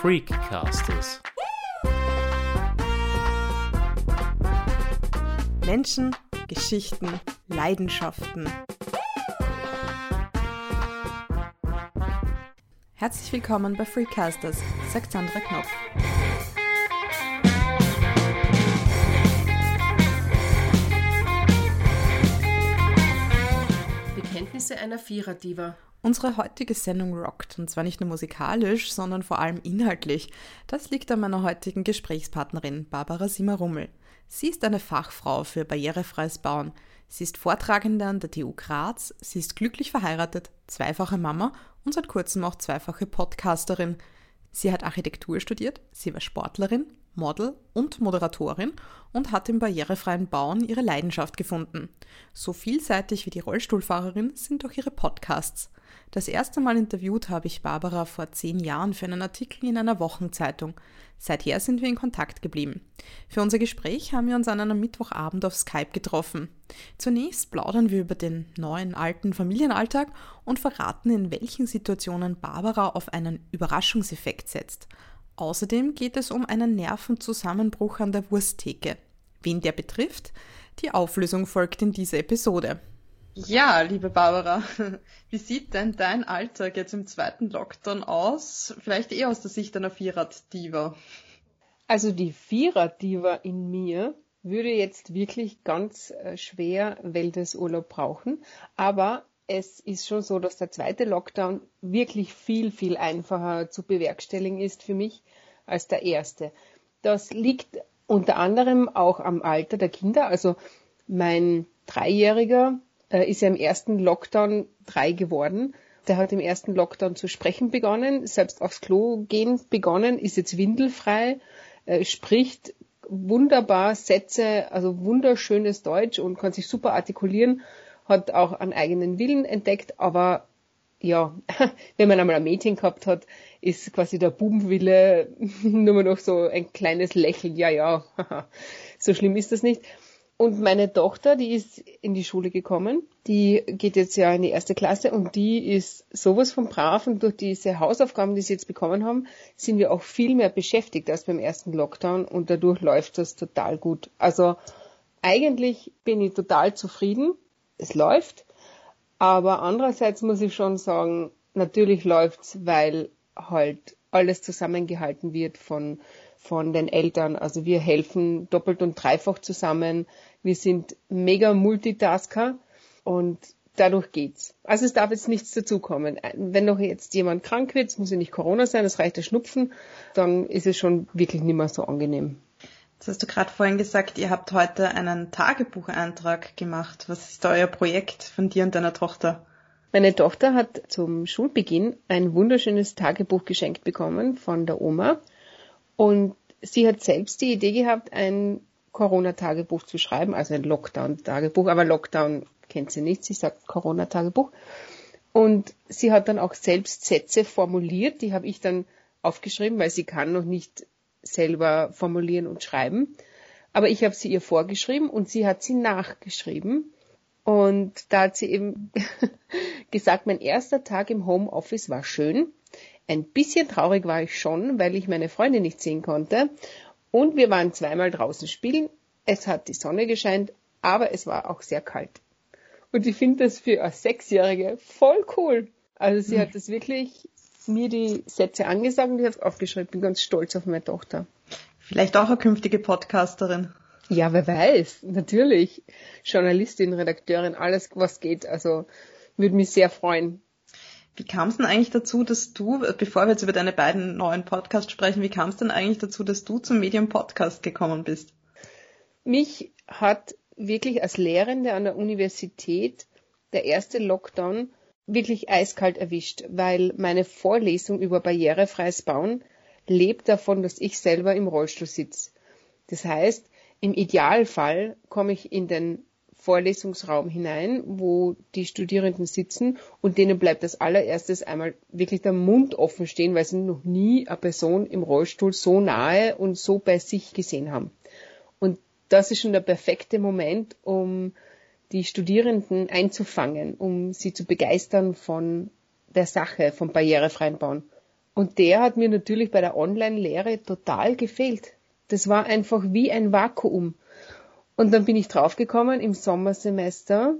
Freakcasters. Menschen, Geschichten, Leidenschaften. Herzlich willkommen bei Freakcasters, sagt Sandra Knopf. Bekenntnisse einer Viererdiva. Unsere heutige Sendung rockt, und zwar nicht nur musikalisch, sondern vor allem inhaltlich. Das liegt an meiner heutigen Gesprächspartnerin Barbara Simmer-Rummel. Sie ist eine Fachfrau für barrierefreies Bauen. Sie ist Vortragende an der TU Graz, sie ist glücklich verheiratet, zweifache Mama und seit kurzem auch zweifache Podcasterin. Sie hat Architektur studiert, sie war Sportlerin, Model und Moderatorin und hat im barrierefreien Bauen ihre Leidenschaft gefunden. So vielseitig wie die Rollstuhlfahrerin sind auch ihre Podcasts. Das erste Mal interviewt habe ich Barbara vor zehn Jahren für einen Artikel in einer Wochenzeitung. Seither sind wir in Kontakt geblieben. Für unser Gespräch haben wir uns an einem Mittwochabend auf Skype getroffen. Zunächst plaudern wir über den neuen alten Familienalltag und verraten, in welchen Situationen Barbara auf einen Überraschungseffekt setzt. Außerdem geht es um einen Nervenzusammenbruch an der Wursttheke. Wen der betrifft? Die Auflösung folgt in dieser Episode. Ja, liebe Barbara, wie sieht denn dein Alltag jetzt im zweiten Lockdown aus? Vielleicht eher aus der Sicht einer Vierrad-Diva. Also die Vierrad-Diva in mir würde jetzt wirklich ganz äh, schwer Wellnessurlaub brauchen, aber es ist schon so, dass der zweite Lockdown wirklich viel, viel einfacher zu bewerkstelligen ist für mich als der erste. Das liegt unter anderem auch am Alter der Kinder. Also mein Dreijähriger äh, ist ja im ersten Lockdown drei geworden. Der hat im ersten Lockdown zu sprechen begonnen, selbst aufs Klo gehen begonnen, ist jetzt windelfrei, äh, spricht wunderbar Sätze, also wunderschönes Deutsch und kann sich super artikulieren, hat auch einen eigenen Willen entdeckt, aber ja, wenn man einmal ein Mädchen gehabt hat, ist quasi der Bubenwille nur noch so ein kleines Lächeln. Ja, ja, so schlimm ist das nicht. Und meine Tochter, die ist in die Schule gekommen, die geht jetzt ja in die erste Klasse und die ist sowas von brav und durch diese Hausaufgaben, die sie jetzt bekommen haben, sind wir auch viel mehr beschäftigt als beim ersten Lockdown und dadurch läuft das total gut. Also eigentlich bin ich total zufrieden. Es läuft. Aber andererseits muss ich schon sagen, natürlich läuft's, weil halt alles zusammengehalten wird von, von den Eltern. Also wir helfen doppelt und dreifach zusammen. Wir sind mega Multitasker und dadurch geht's. Also es darf jetzt nichts dazukommen. Wenn noch jetzt jemand krank wird, es muss ja nicht Corona sein, es reicht der Schnupfen, dann ist es schon wirklich nicht mehr so angenehm. Jetzt hast du gerade vorhin gesagt, ihr habt heute einen Tagebucheintrag gemacht. Was ist da euer Projekt von dir und deiner Tochter? Meine Tochter hat zum Schulbeginn ein wunderschönes Tagebuch geschenkt bekommen von der Oma. Und sie hat selbst die Idee gehabt, ein Corona-Tagebuch zu schreiben, also ein Lockdown-Tagebuch. Aber Lockdown kennt sie nicht, sie sagt Corona-Tagebuch. Und sie hat dann auch selbst Sätze formuliert, die habe ich dann aufgeschrieben, weil sie kann noch nicht selber formulieren und schreiben. Aber ich habe sie ihr vorgeschrieben und sie hat sie nachgeschrieben. Und da hat sie eben gesagt, mein erster Tag im Homeoffice war schön. Ein bisschen traurig war ich schon, weil ich meine Freunde nicht sehen konnte. Und wir waren zweimal draußen spielen. Es hat die Sonne gescheint, aber es war auch sehr kalt. Und ich finde das für eine Sechsjährige voll cool. Also sie hat das wirklich mir die Sätze angesagt und ich habe es aufgeschrieben. Bin ganz stolz auf meine Tochter. Vielleicht auch eine künftige Podcasterin. Ja, wer weiß. Natürlich. Journalistin, Redakteurin, alles was geht. Also würde mich sehr freuen. Wie kam es denn eigentlich dazu, dass du, bevor wir jetzt über deine beiden neuen Podcasts sprechen, wie kam es denn eigentlich dazu, dass du zum Medium Podcast gekommen bist? Mich hat wirklich als Lehrende an der Universität der erste Lockdown wirklich eiskalt erwischt, weil meine Vorlesung über barrierefreies Bauen lebt davon, dass ich selber im Rollstuhl sitze. Das heißt, im Idealfall komme ich in den Vorlesungsraum hinein, wo die Studierenden sitzen und denen bleibt als allererstes einmal wirklich der Mund offen stehen, weil sie noch nie eine Person im Rollstuhl so nahe und so bei sich gesehen haben. Und das ist schon der perfekte Moment, um die Studierenden einzufangen, um sie zu begeistern von der Sache, vom barrierefreien Bauen. Und der hat mir natürlich bei der Online-Lehre total gefehlt. Das war einfach wie ein Vakuum. Und dann bin ich draufgekommen, im Sommersemester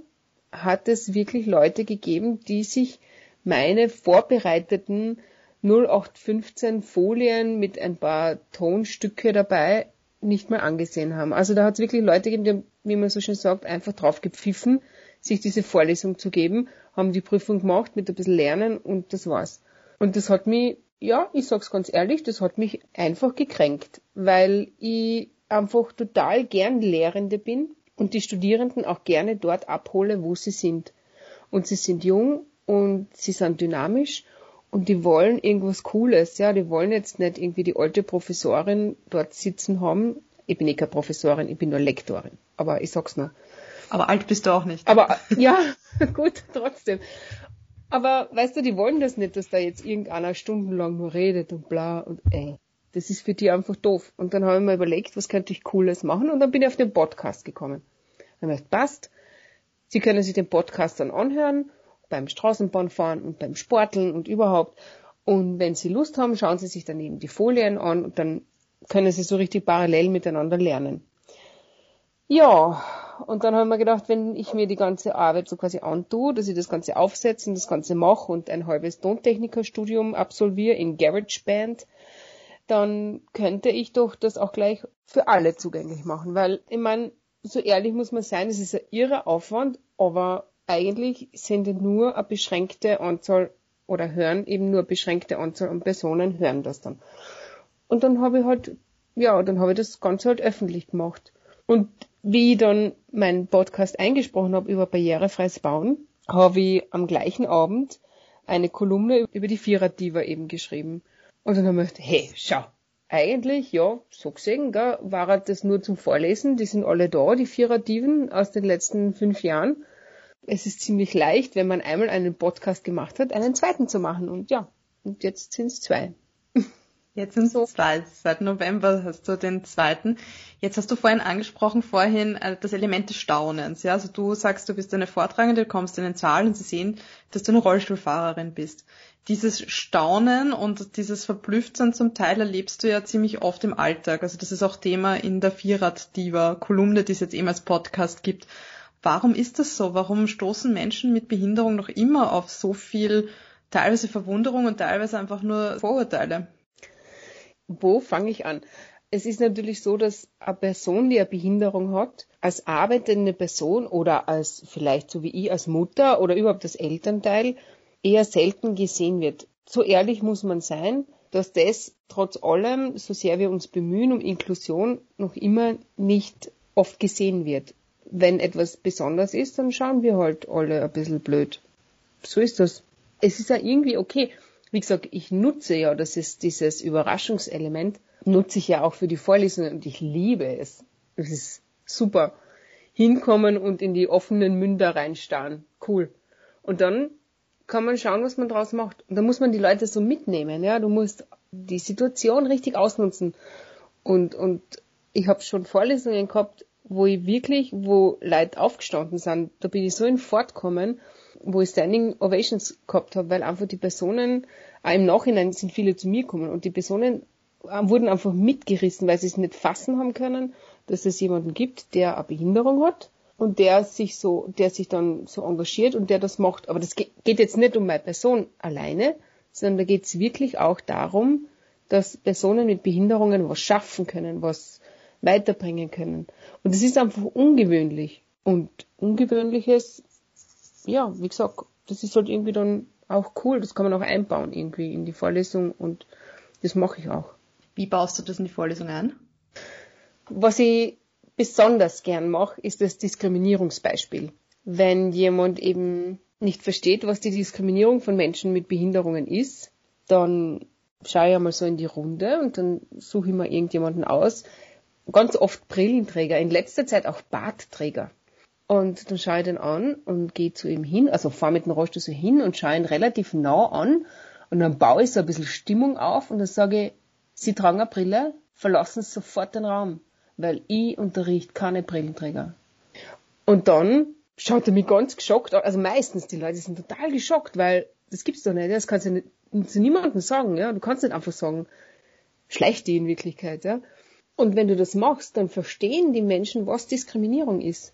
hat es wirklich Leute gegeben, die sich meine vorbereiteten 0815 Folien mit ein paar Tonstücke dabei nicht mehr angesehen haben. Also da hat es wirklich Leute gegeben, die haben, wie man so schön sagt, einfach drauf gepfiffen, sich diese Vorlesung zu geben, haben die Prüfung gemacht mit ein bisschen Lernen und das war's. Und das hat mich, ja, ich sag's ganz ehrlich, das hat mich einfach gekränkt, weil ich einfach total gern Lehrende bin und die Studierenden auch gerne dort abhole, wo sie sind. Und sie sind jung und sie sind dynamisch und die wollen irgendwas Cooles, ja, die wollen jetzt nicht irgendwie die alte Professorin dort sitzen haben. Ich bin eh keine Professorin, ich bin nur Lektorin, aber ich sag's nur. Aber alt bist du auch nicht. Aber ja, gut, trotzdem. Aber weißt du, die wollen das nicht, dass da jetzt irgendeiner stundenlang nur redet und bla und ey. Das ist für die einfach doof. Und dann habe ich mir überlegt, was könnte ich Cooles machen und dann bin ich auf den Podcast gekommen. Dann habe ich gedacht, passt, Sie können sich den Podcast dann anhören beim Straßenbahnfahren und beim Sporteln und überhaupt. Und wenn Sie Lust haben, schauen Sie sich dann eben die Folien an und dann können Sie so richtig parallel miteinander lernen. Ja, und dann haben wir gedacht, wenn ich mir die ganze Arbeit so quasi antue, dass ich das Ganze aufsetze und das Ganze mache und ein halbes Tontechnikerstudium absolviere in GarageBand, dann könnte ich doch das auch gleich für alle zugänglich machen. Weil, ich meine, so ehrlich muss man sein, es ist ein irrer Aufwand, aber eigentlich sind nur eine beschränkte Anzahl oder hören eben nur eine beschränkte Anzahl an Personen hören das dann. Und dann habe ich halt, ja, dann habe ich das Ganze halt öffentlich gemacht. Und wie ich dann meinen Podcast eingesprochen habe über barrierefreies Bauen, habe ich am gleichen Abend eine Kolumne über die Vierer-Diva eben geschrieben. Und dann habe ich gedacht, hey, schau, eigentlich, ja, so gesehen, gell, war das nur zum Vorlesen. Die sind alle da, die Vierer-Diven aus den letzten fünf Jahren es ist ziemlich leicht, wenn man einmal einen Podcast gemacht hat, einen zweiten zu machen. Und ja, und jetzt sind es zwei. Jetzt sind so. zwei. Seit November hast du den zweiten. Jetzt hast du vorhin angesprochen, vorhin äh, das Element des Staunens. Ja, also du sagst, du bist eine Vortragende, du kommst in den Saal und sie sehen, dass du eine Rollstuhlfahrerin bist. Dieses Staunen und dieses Verblüfftsein zum Teil erlebst du ja ziemlich oft im Alltag. Also das ist auch Thema in der Vierrad-Diva-Kolumne, die es jetzt eben als Podcast gibt. Warum ist das so? Warum stoßen Menschen mit Behinderung noch immer auf so viel teilweise Verwunderung und teilweise einfach nur Vorurteile? Wo fange ich an? Es ist natürlich so, dass eine Person, die eine Behinderung hat, als arbeitende Person oder als vielleicht so wie ich als Mutter oder überhaupt als Elternteil eher selten gesehen wird. So ehrlich muss man sein, dass das trotz allem, so sehr wir uns bemühen um Inklusion, noch immer nicht oft gesehen wird wenn etwas besonders ist, dann schauen wir halt alle ein bisschen blöd. So ist das. Es ist ja irgendwie okay. Wie gesagt, ich nutze ja, das ist dieses Überraschungselement, nutze ich ja auch für die Vorlesungen und ich liebe es. Es ist super. Hinkommen und in die offenen Münder reinstarren. Cool. Und dann kann man schauen, was man draus macht. Und da muss man die Leute so mitnehmen, ja. Du musst die Situation richtig ausnutzen. Und, und ich habe schon Vorlesungen gehabt, wo ich wirklich, wo Leute aufgestanden sind, da bin ich so in Fortkommen, wo ich Standing Ovations gehabt habe, weil einfach die Personen, auch im Nachhinein sind viele zu mir gekommen und die Personen äh, wurden einfach mitgerissen, weil sie es nicht fassen haben können, dass es jemanden gibt, der eine Behinderung hat und der sich so, der sich dann so engagiert und der das macht. Aber das geht jetzt nicht um meine Person alleine, sondern da geht es wirklich auch darum, dass Personen mit Behinderungen was schaffen können, was weiterbringen können. Und es ist einfach ungewöhnlich. Und Ungewöhnliches, ja, wie gesagt, das ist halt irgendwie dann auch cool. Das kann man auch einbauen irgendwie in die Vorlesung und das mache ich auch. Wie baust du das in die Vorlesung ein? Was ich besonders gern mache, ist das Diskriminierungsbeispiel. Wenn jemand eben nicht versteht, was die Diskriminierung von Menschen mit Behinderungen ist, dann schaue ich einmal so in die Runde und dann suche ich mir irgendjemanden aus, ganz oft Brillenträger, in letzter Zeit auch Bartträger. Und dann schaue ich den an und gehe zu ihm hin, also fahre mit dem Rollstuhl so hin und schaue ihn relativ nah an und dann baue ich so ein bisschen Stimmung auf und dann sage ich, Sie tragen eine Brille, verlassen Sie sofort den Raum, weil ich unterrichte keine Brillenträger. Und dann schaut er mich ganz geschockt an, also meistens die Leute sind total geschockt, weil das gibt's doch nicht, das kannst du nicht, zu niemandem sagen, ja. Du kannst nicht einfach sagen, schlecht die in Wirklichkeit, ja. Und wenn du das machst, dann verstehen die Menschen, was Diskriminierung ist.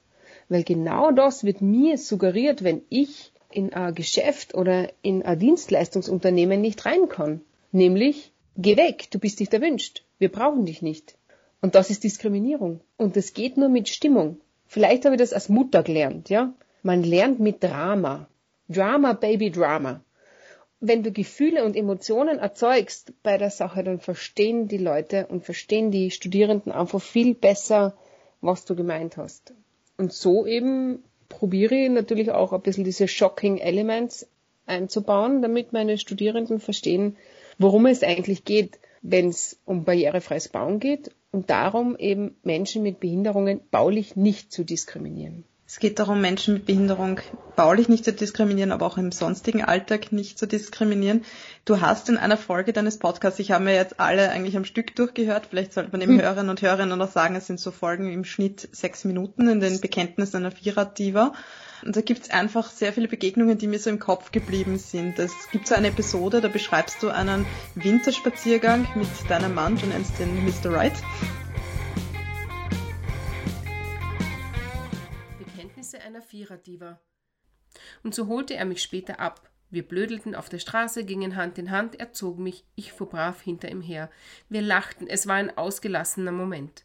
Weil genau das wird mir suggeriert, wenn ich in ein Geschäft oder in ein Dienstleistungsunternehmen nicht rein kann. Nämlich, geh weg, du bist nicht erwünscht. Wir brauchen dich nicht. Und das ist Diskriminierung. Und das geht nur mit Stimmung. Vielleicht habe ich das als Mutter gelernt, ja. Man lernt mit Drama. Drama, Baby, Drama. Wenn du Gefühle und Emotionen erzeugst bei der Sache, dann verstehen die Leute und verstehen die Studierenden einfach viel besser, was du gemeint hast. Und so eben probiere ich natürlich auch ein bisschen diese Shocking Elements einzubauen, damit meine Studierenden verstehen, worum es eigentlich geht, wenn es um barrierefreies Bauen geht und darum eben Menschen mit Behinderungen baulich nicht zu diskriminieren. Es geht darum, Menschen mit Behinderung baulich nicht zu diskriminieren, aber auch im sonstigen Alltag nicht zu diskriminieren. Du hast in einer Folge deines Podcasts, ich habe mir jetzt alle eigentlich am Stück durchgehört, vielleicht sollte man dem Hörerinnen und Hörerinnen noch sagen, es sind so Folgen im Schnitt sechs Minuten in den Bekenntnissen einer Vierer-Diva. Und da gibt's einfach sehr viele Begegnungen, die mir so im Kopf geblieben sind. Es gibt so eine Episode, da beschreibst du einen Winterspaziergang mit deinem Mann, du nennst den Mr. Wright. Viererdiva. Und so holte er mich später ab. Wir blödelten auf der Straße, gingen Hand in Hand, er zog mich, ich fuhr brav hinter ihm her. Wir lachten, es war ein ausgelassener Moment.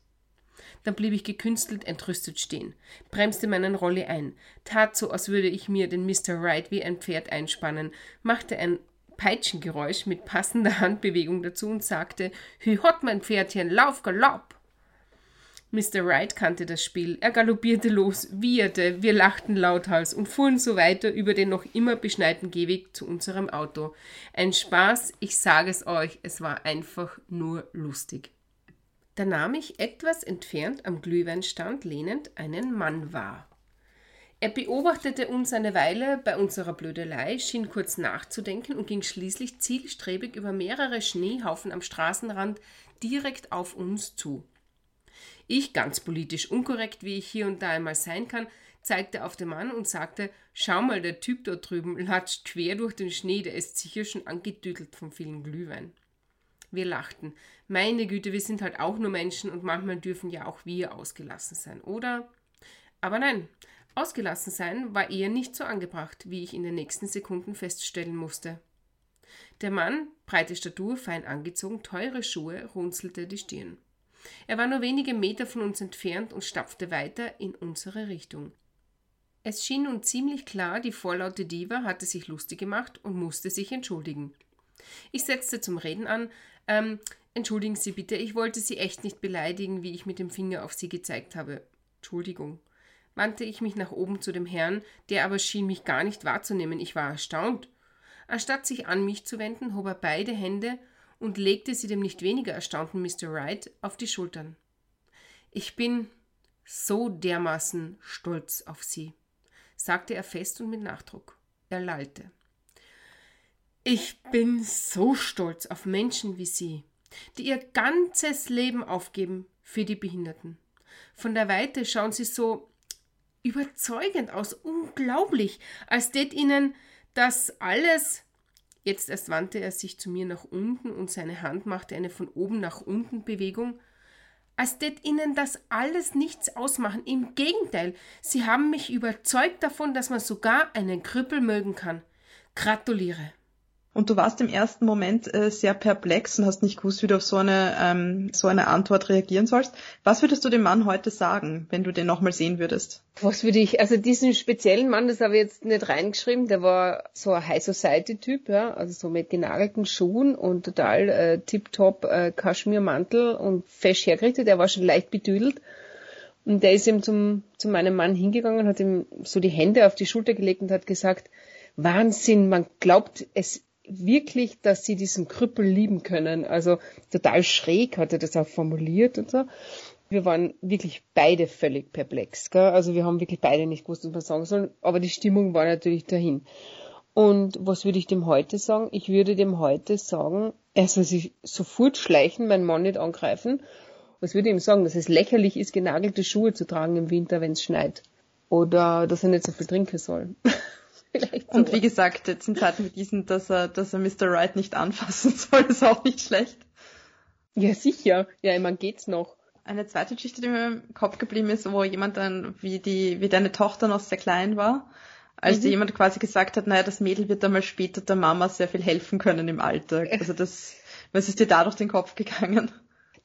Dann blieb ich gekünstelt entrüstet stehen, bremste meinen Rolli ein, tat so, als würde ich mir den Mr. Wright wie ein Pferd einspannen, machte ein Peitschengeräusch mit passender Handbewegung dazu und sagte: Hü hot, mein Pferdchen, lauf Galopp! Mr. Wright kannte das Spiel. Er galoppierte los, wieherte, wir lachten lauthals und fuhren so weiter über den noch immer beschneiten Gehweg zu unserem Auto. Ein Spaß, ich sage es euch, es war einfach nur lustig. Da nahm ich etwas entfernt am Glühweinstand lehnend einen Mann wahr. Er beobachtete uns eine Weile bei unserer Blödelei, schien kurz nachzudenken und ging schließlich zielstrebig über mehrere Schneehaufen am Straßenrand direkt auf uns zu. Ich, ganz politisch unkorrekt, wie ich hier und da einmal sein kann, zeigte auf den Mann und sagte, schau mal, der Typ dort drüben latscht quer durch den Schnee, der ist sicher schon angedüdelt vom vielen Glühwein. Wir lachten. Meine Güte, wir sind halt auch nur Menschen und manchmal dürfen ja auch wir ausgelassen sein, oder? Aber nein, ausgelassen sein war eher nicht so angebracht, wie ich in den nächsten Sekunden feststellen musste. Der Mann, breite Statur, fein angezogen, teure Schuhe, runzelte die Stirn. Er war nur wenige Meter von uns entfernt und stapfte weiter in unsere Richtung. Es schien nun ziemlich klar, die vorlaute Diva hatte sich lustig gemacht und musste sich entschuldigen. Ich setzte zum Reden an. Ähm, entschuldigen Sie bitte, ich wollte Sie echt nicht beleidigen, wie ich mit dem Finger auf Sie gezeigt habe. Entschuldigung. Wandte ich mich nach oben zu dem Herrn, der aber schien mich gar nicht wahrzunehmen. Ich war erstaunt. Anstatt sich an mich zu wenden, hob er beide Hände und legte sie dem nicht weniger erstaunten Mr. Wright auf die Schultern. Ich bin so dermaßen stolz auf Sie, sagte er fest und mit Nachdruck. Er lallte. Ich bin so stolz auf Menschen wie Sie, die ihr ganzes Leben aufgeben für die Behinderten. Von der Weite schauen Sie so überzeugend aus, unglaublich, als tät Ihnen das alles Jetzt erst wandte er sich zu mir nach unten und seine Hand machte eine von oben nach unten Bewegung. Als tät ihnen das alles nichts ausmachen. Im Gegenteil, sie haben mich überzeugt davon, dass man sogar einen Krüppel mögen kann. Gratuliere. Und du warst im ersten Moment äh, sehr perplex und hast nicht gewusst, wie du auf so eine, ähm, so eine Antwort reagieren sollst. Was würdest du dem Mann heute sagen, wenn du den nochmal sehen würdest? Was würde ich, also diesen speziellen Mann, das habe ich jetzt nicht reingeschrieben, der war so ein High Society Typ, ja, also so mit genagelten Schuhen und total äh, tiptop äh, Kaschmirmantel und fesch hergerichtet, der war schon leicht betüdelt. Und der ist eben zum, zu meinem Mann hingegangen, hat ihm so die Hände auf die Schulter gelegt und hat gesagt, Wahnsinn, man glaubt es wirklich, dass sie diesen Krüppel lieben können. Also total schräg hat er das auch formuliert und so. Wir waren wirklich beide völlig perplex. Gell? Also wir haben wirklich beide nicht gewusst, was wir sagen sollen. Aber die Stimmung war natürlich dahin. Und was würde ich dem heute sagen? Ich würde dem heute sagen, er soll sich sofort schleichen, meinen Mann nicht angreifen. Was würde ich ihm sagen? Dass es lächerlich ist, genagelte Schuhe zu tragen im Winter, wenn es schneit. Oder dass er nicht so viel trinken soll. Vielleicht so. Und wie gesagt, jetzt in Zeiten wie diesen, dass er, dass er Mr. Wright nicht anfassen soll, ist auch nicht schlecht. Ja, sicher. Ja, meine, geht's noch. Eine zweite Geschichte, die mir im Kopf geblieben ist, wo jemand dann, wie die, wie deine Tochter noch sehr klein war, als mhm. dir jemand quasi gesagt hat, naja, das Mädel wird einmal später der Mama sehr viel helfen können im Alltag. Also das, was ist dir da durch den Kopf gegangen?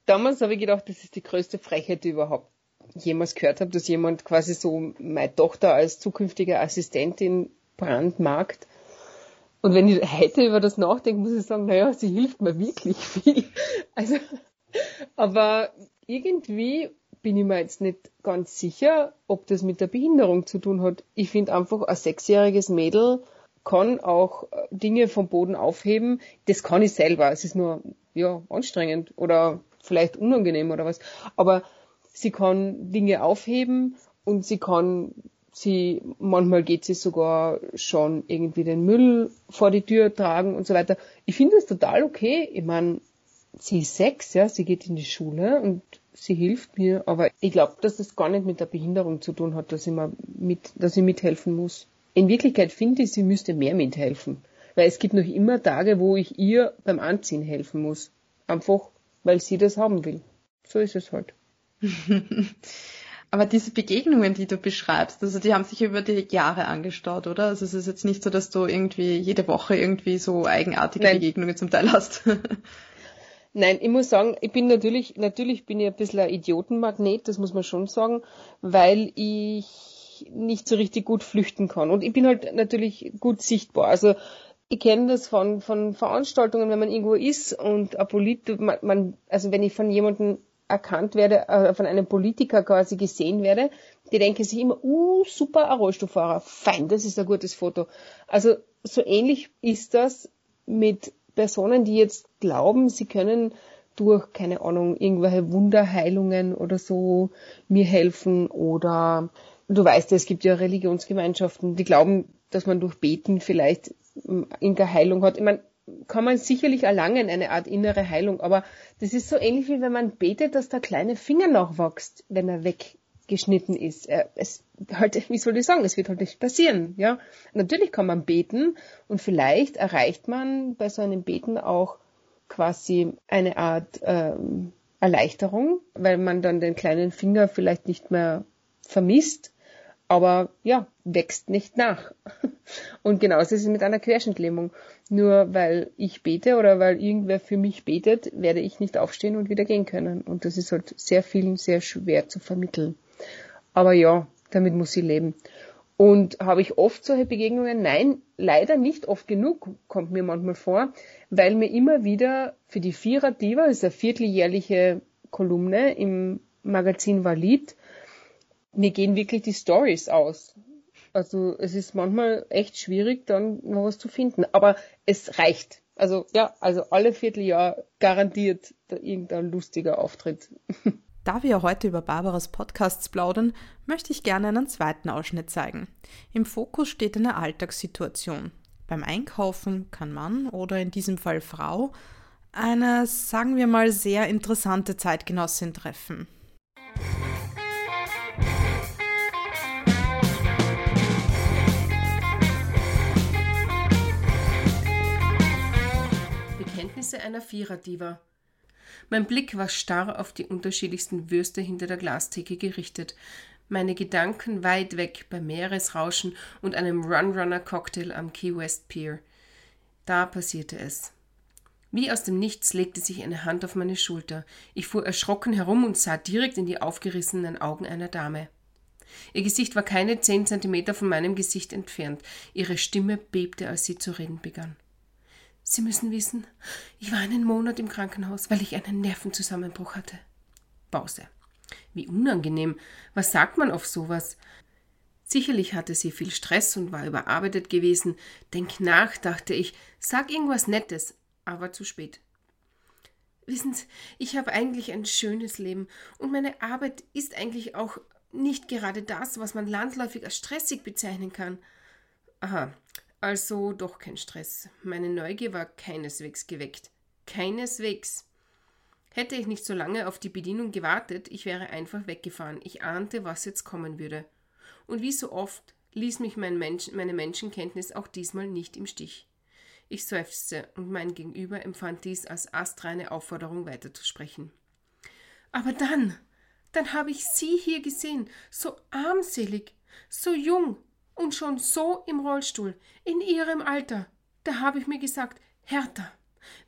Damals habe ich gedacht, das ist die größte Frechheit, überhaupt jemals gehört habe, dass jemand quasi so meine Tochter als zukünftige Assistentin brandmarkt. Und wenn ich heute über das nachdenke, muss ich sagen, naja, sie hilft mir wirklich viel. Also, aber irgendwie bin ich mir jetzt nicht ganz sicher, ob das mit der Behinderung zu tun hat. Ich finde einfach, ein sechsjähriges Mädel kann auch äh, Dinge vom Boden aufheben. Das kann ich selber. Es ist nur, ja, anstrengend oder vielleicht unangenehm oder was. Aber sie kann Dinge aufheben und sie kann sie, manchmal geht sie sogar schon irgendwie den Müll vor die Tür tragen und so weiter. Ich finde das total okay. Ich meine, sie ist sechs, ja, sie geht in die Schule und sie hilft mir, aber ich glaube, dass das gar nicht mit der Behinderung zu tun hat, dass ich, mal mit, dass ich mithelfen muss. In Wirklichkeit finde ich, sie müsste mehr mithelfen. Weil es gibt noch immer Tage, wo ich ihr beim Anziehen helfen muss. Einfach, weil sie das haben will. So ist es halt. Aber diese Begegnungen, die du beschreibst, also die haben sich über die Jahre angestaut, oder? Also es ist jetzt nicht so, dass du irgendwie jede Woche irgendwie so eigenartige Nein. Begegnungen zum Teil hast. Nein, ich muss sagen, ich bin natürlich, natürlich bin ich ein bisschen ein Idiotenmagnet, das muss man schon sagen, weil ich nicht so richtig gut flüchten kann. Und ich bin halt natürlich gut sichtbar. Also ich kenne das von, von Veranstaltungen, wenn man irgendwo ist und ein Polit, man, man, also wenn ich von jemandem erkannt werde, äh, von einem Politiker quasi gesehen werde, die denken sich immer, uh, super, ein Rollstuhlfahrer, fein, das ist ein gutes Foto. Also so ähnlich ist das mit Personen, die jetzt glauben, sie können durch, keine Ahnung, irgendwelche Wunderheilungen oder so mir helfen oder du weißt ja, es gibt ja Religionsgemeinschaften, die glauben, dass man durch Beten vielleicht irgendeine Heilung hat. Ich meine, kann man sicherlich erlangen, eine Art innere Heilung, aber das ist so ähnlich wie wenn man betet, dass der kleine Finger nachwächst, wenn er weggeschnitten ist. Es halt, wie soll ich sagen, es wird halt nicht passieren, ja. Natürlich kann man beten und vielleicht erreicht man bei so einem Beten auch quasi eine Art ähm, Erleichterung, weil man dann den kleinen Finger vielleicht nicht mehr vermisst aber ja, wächst nicht nach. Und genauso ist es mit einer Querschnittlähmung. Nur weil ich bete oder weil irgendwer für mich betet, werde ich nicht aufstehen und wieder gehen können. Und das ist halt sehr vielen sehr schwer zu vermitteln. Aber ja, damit muss sie leben. Und habe ich oft solche Begegnungen? Nein, leider nicht oft genug, kommt mir manchmal vor, weil mir immer wieder für die Vierer Diva, das ist eine vierteljährliche Kolumne im Magazin Valid, mir gehen wirklich die Stories aus. Also es ist manchmal echt schwierig, dann noch was zu finden. Aber es reicht. Also ja, also alle Vierteljahr garantiert irgendein lustiger Auftritt. Da wir heute über Barbaras Podcasts plaudern, möchte ich gerne einen zweiten Ausschnitt zeigen. Im Fokus steht eine Alltagssituation. Beim Einkaufen kann Mann oder in diesem Fall Frau eine, sagen wir mal, sehr interessante Zeitgenossin treffen. Erlebnisse einer Viererdiva. Mein Blick war starr auf die unterschiedlichsten Würste hinter der Glastheke gerichtet, meine Gedanken weit weg beim Meeresrauschen und einem Run-Runner-Cocktail am Key West Pier. Da passierte es. Wie aus dem Nichts legte sich eine Hand auf meine Schulter. Ich fuhr erschrocken herum und sah direkt in die aufgerissenen Augen einer Dame. Ihr Gesicht war keine zehn Zentimeter von meinem Gesicht entfernt. Ihre Stimme bebte, als sie zu reden begann. Sie müssen wissen, ich war einen Monat im Krankenhaus, weil ich einen Nervenzusammenbruch hatte. Pause. Wie unangenehm. Was sagt man auf sowas? Sicherlich hatte sie viel Stress und war überarbeitet gewesen. Denk nach, dachte ich. Sag irgendwas Nettes, aber zu spät. Wissen Sie, ich habe eigentlich ein schönes Leben und meine Arbeit ist eigentlich auch nicht gerade das, was man landläufig als stressig bezeichnen kann. Aha, also doch kein Stress. Meine Neugier war keineswegs geweckt. Keineswegs. Hätte ich nicht so lange auf die Bedienung gewartet, ich wäre einfach weggefahren. Ich ahnte, was jetzt kommen würde. Und wie so oft ließ mich mein Mensch, meine Menschenkenntnis auch diesmal nicht im Stich. Ich seufzte und mein Gegenüber empfand dies als astreine Aufforderung weiterzusprechen. Aber dann, dann habe ich Sie hier gesehen, so armselig, so jung und schon so im Rollstuhl, in Ihrem Alter. Da habe ich mir gesagt, Hertha,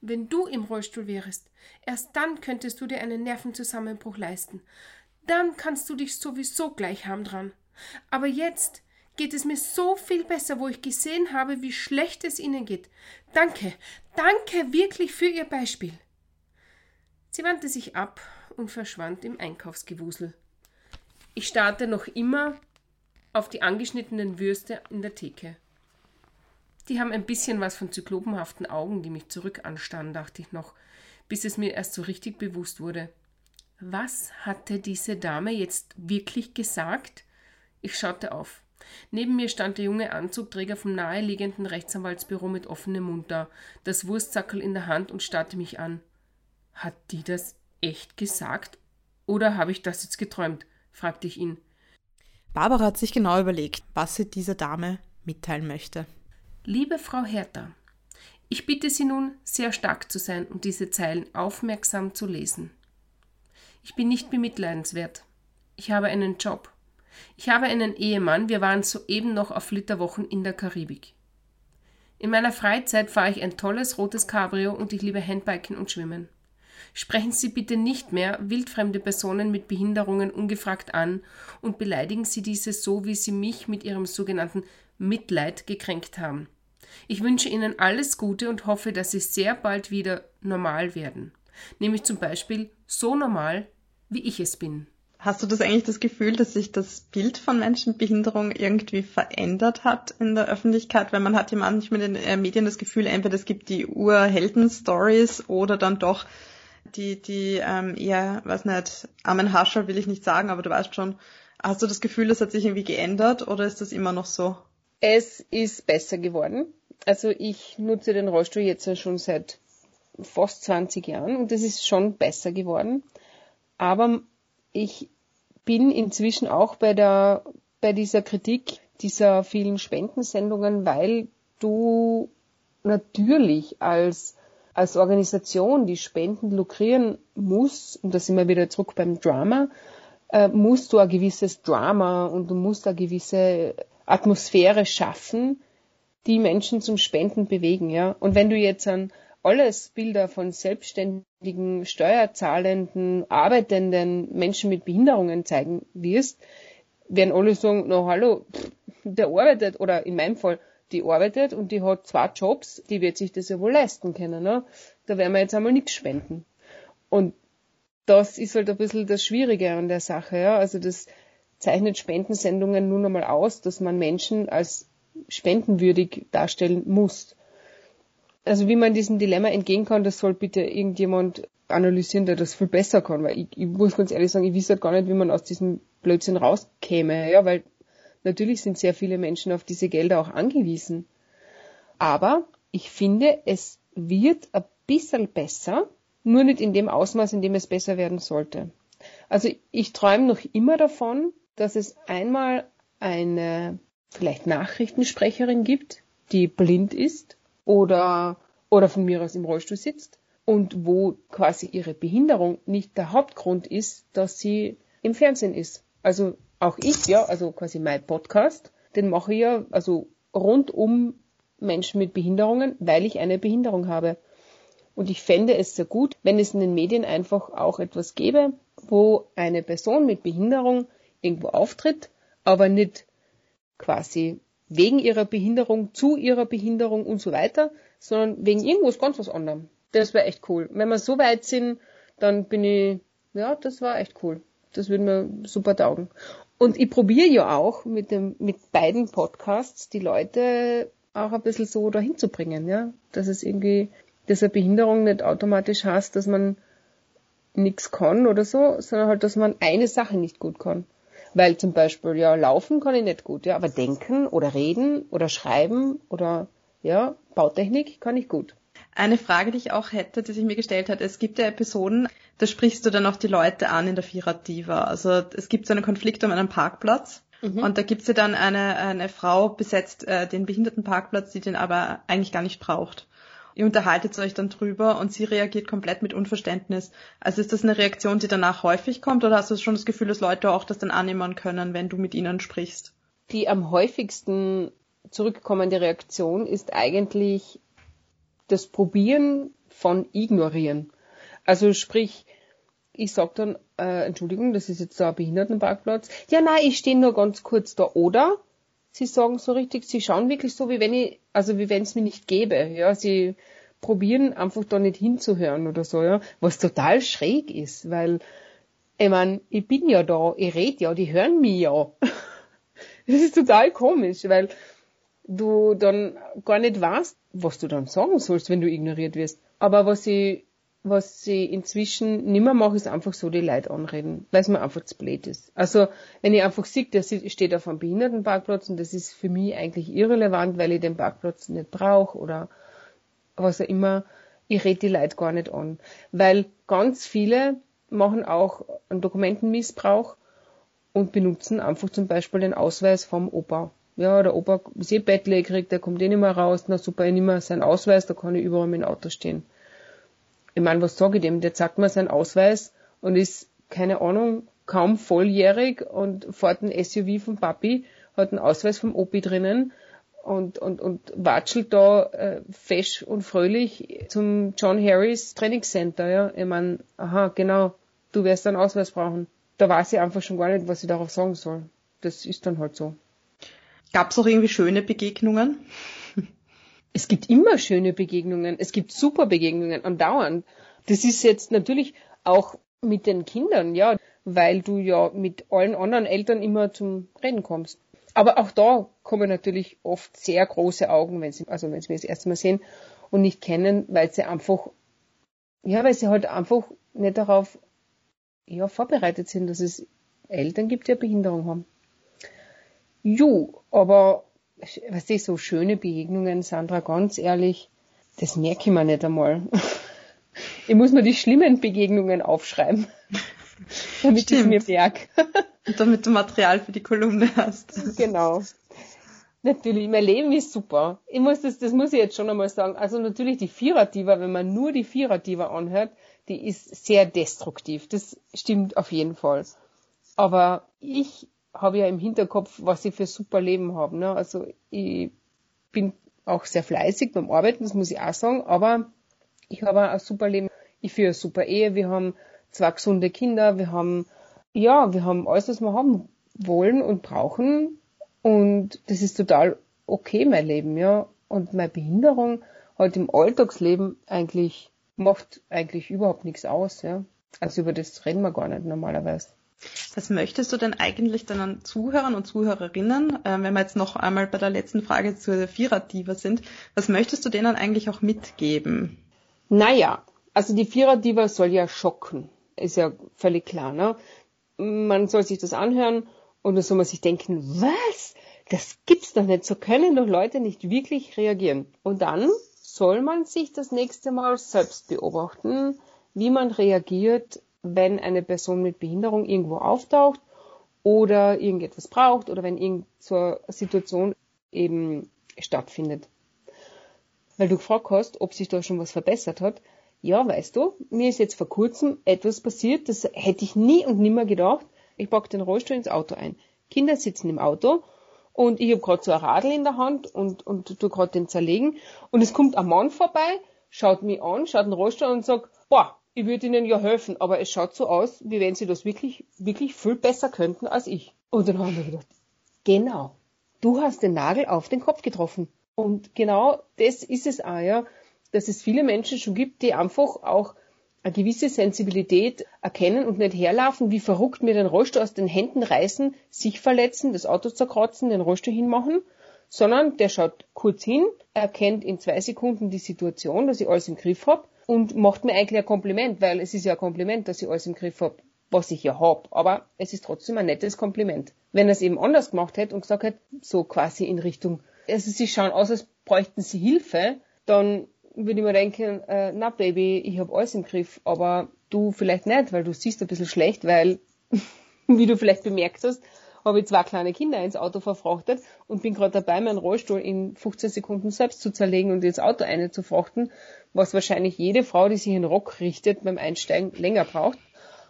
wenn du im Rollstuhl wärest, erst dann könntest du dir einen Nervenzusammenbruch leisten. Dann kannst du dich sowieso gleich haben dran. Aber jetzt geht es mir so viel besser, wo ich gesehen habe, wie schlecht es ihnen geht. Danke, danke wirklich für Ihr Beispiel. Sie wandte sich ab und verschwand im Einkaufsgewusel. Ich starrte noch immer auf die angeschnittenen Würste in der Theke. Die haben ein bisschen was von zyklopenhaften Augen, die mich zurück anstarren, dachte ich noch, bis es mir erst so richtig bewusst wurde. Was hatte diese Dame jetzt wirklich gesagt? Ich schaute auf. Neben mir stand der junge Anzugträger vom naheliegenden Rechtsanwaltsbüro mit offenem Mund da, das Wurstsackel in der Hand und starrte mich an. Hat die das echt gesagt? Oder habe ich das jetzt geträumt? fragte ich ihn. Barbara hat sich genau überlegt, was sie dieser Dame mitteilen möchte. Liebe Frau Hertha, ich bitte Sie nun, sehr stark zu sein und diese Zeilen aufmerksam zu lesen. Ich bin nicht bemitleidenswert. Ich habe einen Job. Ich habe einen Ehemann, wir waren soeben noch auf Flitterwochen in der Karibik. In meiner Freizeit fahre ich ein tolles rotes Cabrio und ich liebe Handbiken und Schwimmen. Sprechen Sie bitte nicht mehr wildfremde Personen mit Behinderungen ungefragt an und beleidigen Sie diese so, wie Sie mich mit Ihrem sogenannten Mitleid gekränkt haben. Ich wünsche Ihnen alles Gute und hoffe, dass Sie sehr bald wieder normal werden. Nämlich zum Beispiel so normal, wie ich es bin. Hast du das eigentlich das Gefühl, dass sich das Bild von Menschen mit Behinderung irgendwie verändert hat in der Öffentlichkeit? Weil man hat ja manchmal in den äh, Medien das Gefühl, entweder es gibt die Urhelden-Stories oder dann doch die, die ähm, eher, weiß nicht, armen Hascher will ich nicht sagen, aber du weißt schon, hast du das Gefühl, das hat sich irgendwie geändert oder ist das immer noch so? Es ist besser geworden. Also ich nutze den Rollstuhl jetzt schon seit fast 20 Jahren und es ist schon besser geworden. Aber ich bin inzwischen auch bei der, bei dieser Kritik dieser vielen Spendensendungen, weil du natürlich als, als Organisation, die Spenden lukrieren muss, und da sind wir wieder zurück beim Drama, äh, musst du ein gewisses Drama und du musst eine gewisse Atmosphäre schaffen, die Menschen zum Spenden bewegen, ja. Und wenn du jetzt an alles Bilder von selbstständigen, steuerzahlenden, arbeitenden Menschen mit Behinderungen zeigen wirst, werden alle sagen, na hallo, der arbeitet, oder in meinem Fall, die arbeitet und die hat zwei Jobs, die wird sich das ja wohl leisten können. Ne? Da werden wir jetzt einmal nichts spenden. Und das ist halt ein bisschen das Schwierige an der Sache. Ja? Also das zeichnet Spendensendungen nun einmal aus, dass man Menschen als spendenwürdig darstellen muss. Also wie man diesem Dilemma entgehen kann, das soll bitte irgendjemand analysieren, der das viel besser kann, weil ich, ich muss ganz ehrlich sagen, ich weiß halt gar nicht, wie man aus diesem Blödsinn rauskäme, ja, weil natürlich sind sehr viele Menschen auf diese Gelder auch angewiesen. Aber ich finde, es wird ein bisschen besser, nur nicht in dem Ausmaß, in dem es besser werden sollte. Also ich träume noch immer davon, dass es einmal eine vielleicht Nachrichtensprecherin gibt, die blind ist oder, oder von mir aus im Rollstuhl sitzt und wo quasi ihre Behinderung nicht der Hauptgrund ist, dass sie im Fernsehen ist. Also auch ich, ja, also quasi mein Podcast, den mache ich ja, also rund um Menschen mit Behinderungen, weil ich eine Behinderung habe. Und ich fände es sehr gut, wenn es in den Medien einfach auch etwas gäbe, wo eine Person mit Behinderung irgendwo auftritt, aber nicht quasi wegen ihrer Behinderung, zu ihrer Behinderung und so weiter, sondern wegen irgendwas ganz was anderem. Das wäre echt cool. Wenn wir so weit sind, dann bin ich, ja, das war echt cool. Das würde mir super taugen. Und ich probiere ja auch mit dem, mit beiden Podcasts die Leute auch ein bisschen so dahin zu bringen, ja. Dass es irgendwie, dass eine Behinderung nicht automatisch heißt, dass man nichts kann oder so, sondern halt, dass man eine Sache nicht gut kann. Weil zum Beispiel, ja, laufen kann ich nicht gut, ja, aber denken oder reden oder schreiben oder, ja, Bautechnik kann ich gut. Eine Frage, die ich auch hätte, die sich mir gestellt hat, es gibt ja Episoden, da sprichst du dann auch die Leute an in der Vierer-Diva. Also es gibt so einen Konflikt um einen Parkplatz Mhm. Und da gibt's ja dann eine, eine Frau besetzt äh, den Behindertenparkplatz, die den aber eigentlich gar nicht braucht. Ihr unterhaltet euch dann drüber und sie reagiert komplett mit Unverständnis. Also ist das eine Reaktion, die danach häufig kommt oder hast du schon das Gefühl, dass Leute auch das dann annehmen können, wenn du mit ihnen sprichst? Die am häufigsten zurückkommende Reaktion ist eigentlich das Probieren von Ignorieren. Also sprich, ich sag dann, äh, Entschuldigung, das ist jetzt da ein Behindertenparkplatz. Ja, nein, ich stehe nur ganz kurz da. Oder sie sagen so richtig, sie schauen wirklich so, wie wenn ich, also wie wenn es mir nicht gäbe. Ja, sie probieren einfach da nicht hinzuhören oder so, ja, was total schräg ist, weil ich mein, ich bin ja da, ich rede ja, die hören mich ja. Das ist total komisch, weil du dann gar nicht weißt, was du dann sagen sollst, wenn du ignoriert wirst. Aber was ich was ich inzwischen nimmer mache, ist einfach so die Leute anreden, weil es mir einfach zu blöd ist. Also, wenn ich einfach sehe, der steht auf einem Behindertenparkplatz und das ist für mich eigentlich irrelevant, weil ich den Parkplatz nicht brauche oder was auch immer, ich rede die Leute gar nicht an. Weil ganz viele machen auch einen Dokumentenmissbrauch und benutzen einfach zum Beispiel den Ausweis vom Opa. Ja, der Opa ist eh bettlägerig, der kommt eh nicht mehr raus, na super, ich nehme seinen Ausweis, da kann ich überall mit dem Auto stehen ich meine, was sage ich dem? Der zeigt mir seinen Ausweis und ist, keine Ahnung, kaum volljährig und fährt ein SUV vom Papi, hat einen Ausweis vom Opi drinnen und, und, und watschelt da äh, fesch und fröhlich zum John Harris Trainingscenter. Ja? Ich meine, aha, genau, du wirst einen Ausweis brauchen. Da weiß ich einfach schon gar nicht, was ich darauf sagen soll. Das ist dann halt so. Gab es auch irgendwie schöne Begegnungen? Es gibt immer schöne Begegnungen, es gibt super Begegnungen andauernd. Das ist jetzt natürlich auch mit den Kindern, ja, weil du ja mit allen anderen Eltern immer zum Reden kommst. Aber auch da kommen natürlich oft sehr große Augen, wenn sie, also wenn sie mich das erste Mal sehen und nicht kennen, weil sie einfach, ja, weil sie halt einfach nicht darauf, ja, vorbereitet sind, dass es Eltern gibt, die eine Behinderung haben. Jo, aber was ich so schöne Begegnungen, Sandra, ganz ehrlich, das merke ich mir nicht einmal. Ich muss mir die schlimmen Begegnungen aufschreiben, damit ich mir merke. Und damit du Material für die Kolumne hast. Genau. Natürlich, mein Leben ist super. Ich muss das, das muss ich jetzt schon einmal sagen. Also natürlich die Viererdiva, wenn man nur die Viererdiva anhört, die ist sehr destruktiv. Das stimmt auf jeden Fall. Aber ich habe ja im Hinterkopf, was ich für super Leben habe. Ne? Also ich bin auch sehr fleißig beim Arbeiten, das muss ich auch sagen, aber ich habe ein super Leben. Ich führe eine super Ehe, wir haben zwei gesunde Kinder, wir haben, ja, wir haben alles, was wir haben wollen und brauchen. Und das ist total okay, mein Leben, ja. Und meine Behinderung halt im Alltagsleben eigentlich macht eigentlich überhaupt nichts aus, ja. Also über das reden wir gar nicht normalerweise. Was möchtest du denn eigentlich deinen Zuhörern und Zuhörerinnen, äh, wenn wir jetzt noch einmal bei der letzten Frage zur Vierer-Diva sind, was möchtest du denen eigentlich auch mitgeben? Naja, also die Vierer-Diva soll ja schocken. Ist ja völlig klar, ne? Man soll sich das anhören und dann soll man sich denken, was? Das gibt's doch nicht. So können doch Leute nicht wirklich reagieren. Und dann soll man sich das nächste Mal selbst beobachten, wie man reagiert, wenn eine Person mit Behinderung irgendwo auftaucht oder irgendetwas braucht oder wenn irgend zur Situation eben stattfindet. Weil du gefragt hast, ob sich da schon was verbessert hat. Ja, weißt du, mir ist jetzt vor kurzem etwas passiert, das hätte ich nie und nimmer gedacht. Ich pack den Rollstuhl ins Auto ein. Kinder sitzen im Auto und ich habe gerade so ein Radl in der Hand und, und tu gerade den zerlegen und es kommt ein Mann vorbei, schaut mich an, schaut den Rollstuhl und sagt, boah, ich würde Ihnen ja helfen, aber es schaut so aus, wie wenn Sie das wirklich, wirklich viel besser könnten als ich. Und dann haben wir gedacht, genau, du hast den Nagel auf den Kopf getroffen. Und genau das ist es auch, ja, dass es viele Menschen schon gibt, die einfach auch eine gewisse Sensibilität erkennen und nicht herlaufen, wie verrückt mir den Rollstuhl aus den Händen reißen, sich verletzen, das Auto zerkratzen, den Rollstuhl hinmachen, sondern der schaut kurz hin, erkennt in zwei Sekunden die Situation, dass ich alles im Griff habe und macht mir eigentlich ein Kompliment, weil es ist ja ein Kompliment, dass ich alles im Griff hab, was ich ja hab. Aber es ist trotzdem ein nettes Kompliment. Wenn er es eben anders gemacht hätte und gesagt hätte, so quasi in Richtung, also sie schauen aus, als bräuchten sie Hilfe, dann würde ich mir denken, äh, na Baby, ich hab alles im Griff, aber du vielleicht nicht, weil du siehst ein bisschen schlecht, weil, wie du vielleicht bemerkt hast, habe ich zwei kleine Kinder ins Auto verfrachtet und bin gerade dabei, meinen Rollstuhl in 15 Sekunden selbst zu zerlegen und ins Auto einzufrachten, was wahrscheinlich jede Frau, die sich in Rock richtet, beim Einsteigen länger braucht.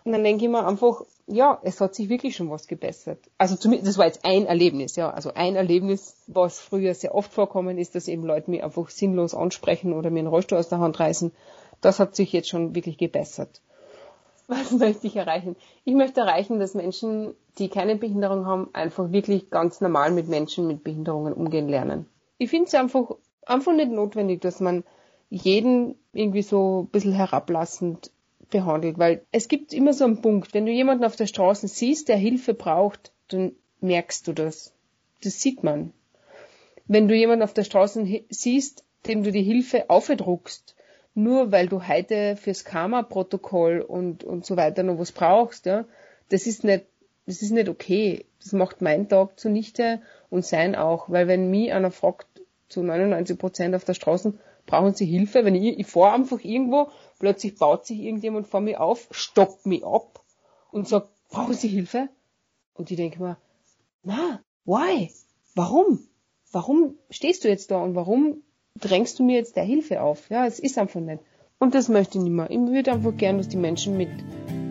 Und dann denke ich mir einfach, ja, es hat sich wirklich schon was gebessert. Also zumindest, das war jetzt ein Erlebnis, ja. Also ein Erlebnis, was früher sehr oft vorkommen ist, dass eben Leute mich einfach sinnlos ansprechen oder mir einen Rollstuhl aus der Hand reißen. Das hat sich jetzt schon wirklich gebessert. Was möchte ich erreichen? Ich möchte erreichen, dass Menschen, die keine Behinderung haben, einfach wirklich ganz normal mit Menschen mit Behinderungen umgehen lernen. Ich finde es einfach, einfach nicht notwendig, dass man jeden irgendwie so ein bisschen herablassend behandelt, weil es gibt immer so einen Punkt, wenn du jemanden auf der Straße siehst, der Hilfe braucht, dann merkst du das. Das sieht man. Wenn du jemanden auf der Straße siehst, dem du die Hilfe aufdruckst, nur weil du heute fürs Karma-Protokoll und, und so weiter noch was brauchst, ja, das ist nicht, das ist nicht okay. Das macht meinen Tag zunichte und sein auch, weil wenn mich einer fragt, zu 99 Prozent auf der Straße, brauchen sie Hilfe, wenn ich, ich fahre einfach irgendwo Plötzlich baut sich irgendjemand vor mir auf, stoppt mich ab und sagt, brauchen Sie Hilfe? Und ich denke mir, na, why? Warum? Warum stehst du jetzt da und warum drängst du mir jetzt der Hilfe auf? Ja, es ist einfach nicht. Und das möchte ich nicht mehr. Ich würde einfach gern, dass die Menschen mit,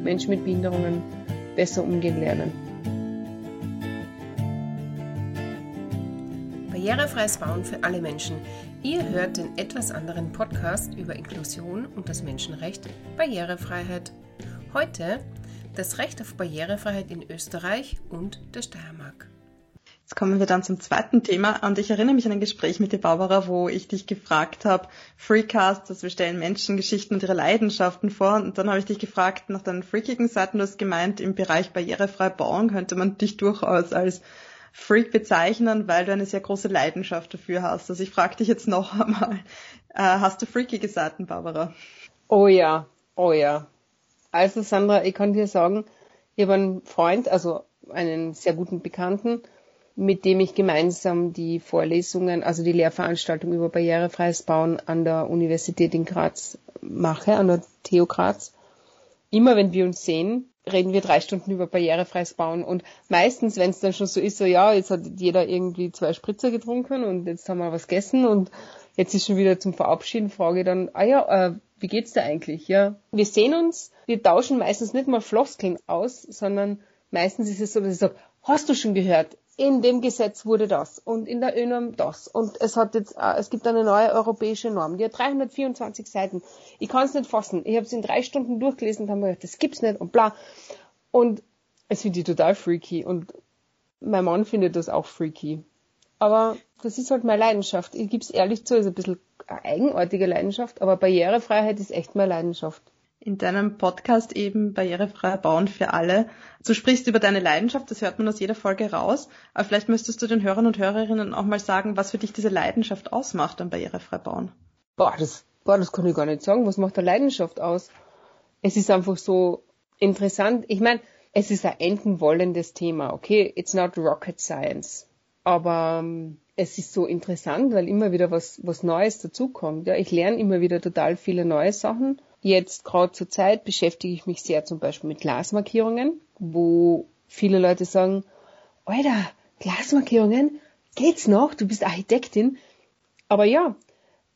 Menschen mit Behinderungen besser umgehen lernen. Barrierefreies Bauen für alle Menschen. Ihr hört den etwas anderen Podcast über Inklusion und das Menschenrecht Barrierefreiheit. Heute das Recht auf Barrierefreiheit in Österreich und der Steiermark. Jetzt kommen wir dann zum zweiten Thema und ich erinnere mich an ein Gespräch mit dir, Barbara, wo ich dich gefragt habe, Freecast, dass wir stellen Menschen Geschichten und ihre Leidenschaften vor und dann habe ich dich gefragt nach deinen freakigen Seiten, du hast gemeint, im Bereich barrierefrei bauen könnte man dich durchaus als Freak bezeichnen, weil du eine sehr große Leidenschaft dafür hast. Also ich frage dich jetzt noch einmal, äh, hast du freakige Seiten, Barbara? Oh ja, oh ja. Also Sandra, ich kann dir sagen, ich habe einen Freund, also einen sehr guten Bekannten, mit dem ich gemeinsam die Vorlesungen, also die Lehrveranstaltung über barrierefreies Bauen an der Universität in Graz mache, an der TU Graz. Immer wenn wir uns sehen, reden wir drei Stunden über barrierefreies Bauen. Und meistens, wenn es dann schon so ist, so ja, jetzt hat jeder irgendwie zwei Spritzer getrunken und jetzt haben wir was gegessen und jetzt ist schon wieder zum Verabschieden, frage dann, ah ja, äh, wie geht's dir eigentlich? Ja, wir sehen uns, wir tauschen meistens nicht mal Floskeln aus, sondern meistens ist es so, dass ich sage, hast du schon gehört? In dem Gesetz wurde das und in der ÖNORM das und es hat jetzt, äh, es gibt eine neue europäische Norm, die hat 324 Seiten. Ich kann es nicht fassen. Ich habe es in drei Stunden durchgelesen und habe mir gedacht, das gibt's nicht und bla. Und es finde ich total freaky und mein Mann findet das auch freaky. Aber das ist halt meine Leidenschaft. Ich gebe es ehrlich zu, ist ein bisschen eine eigenartige Leidenschaft, aber Barrierefreiheit ist echt meine Leidenschaft in deinem Podcast eben barrierefreier Bauen für alle. Du sprichst über deine Leidenschaft, das hört man aus jeder Folge raus. Aber vielleicht müsstest du den Hörern und Hörerinnen auch mal sagen, was für dich diese Leidenschaft ausmacht am barrierefrei Bauen. Boah, das, boah, das kann ich gar nicht sagen. Was macht der Leidenschaft aus? Es ist einfach so interessant. Ich meine, es ist ein enden wollendes Thema, okay? It's not rocket science. Aber ähm, es ist so interessant, weil immer wieder was, was Neues dazukommt. Ja, ich lerne immer wieder total viele neue Sachen Jetzt gerade zur Zeit beschäftige ich mich sehr zum Beispiel mit Glasmarkierungen, wo viele Leute sagen, Alter, Glasmarkierungen, geht's noch? Du bist Architektin. Aber ja,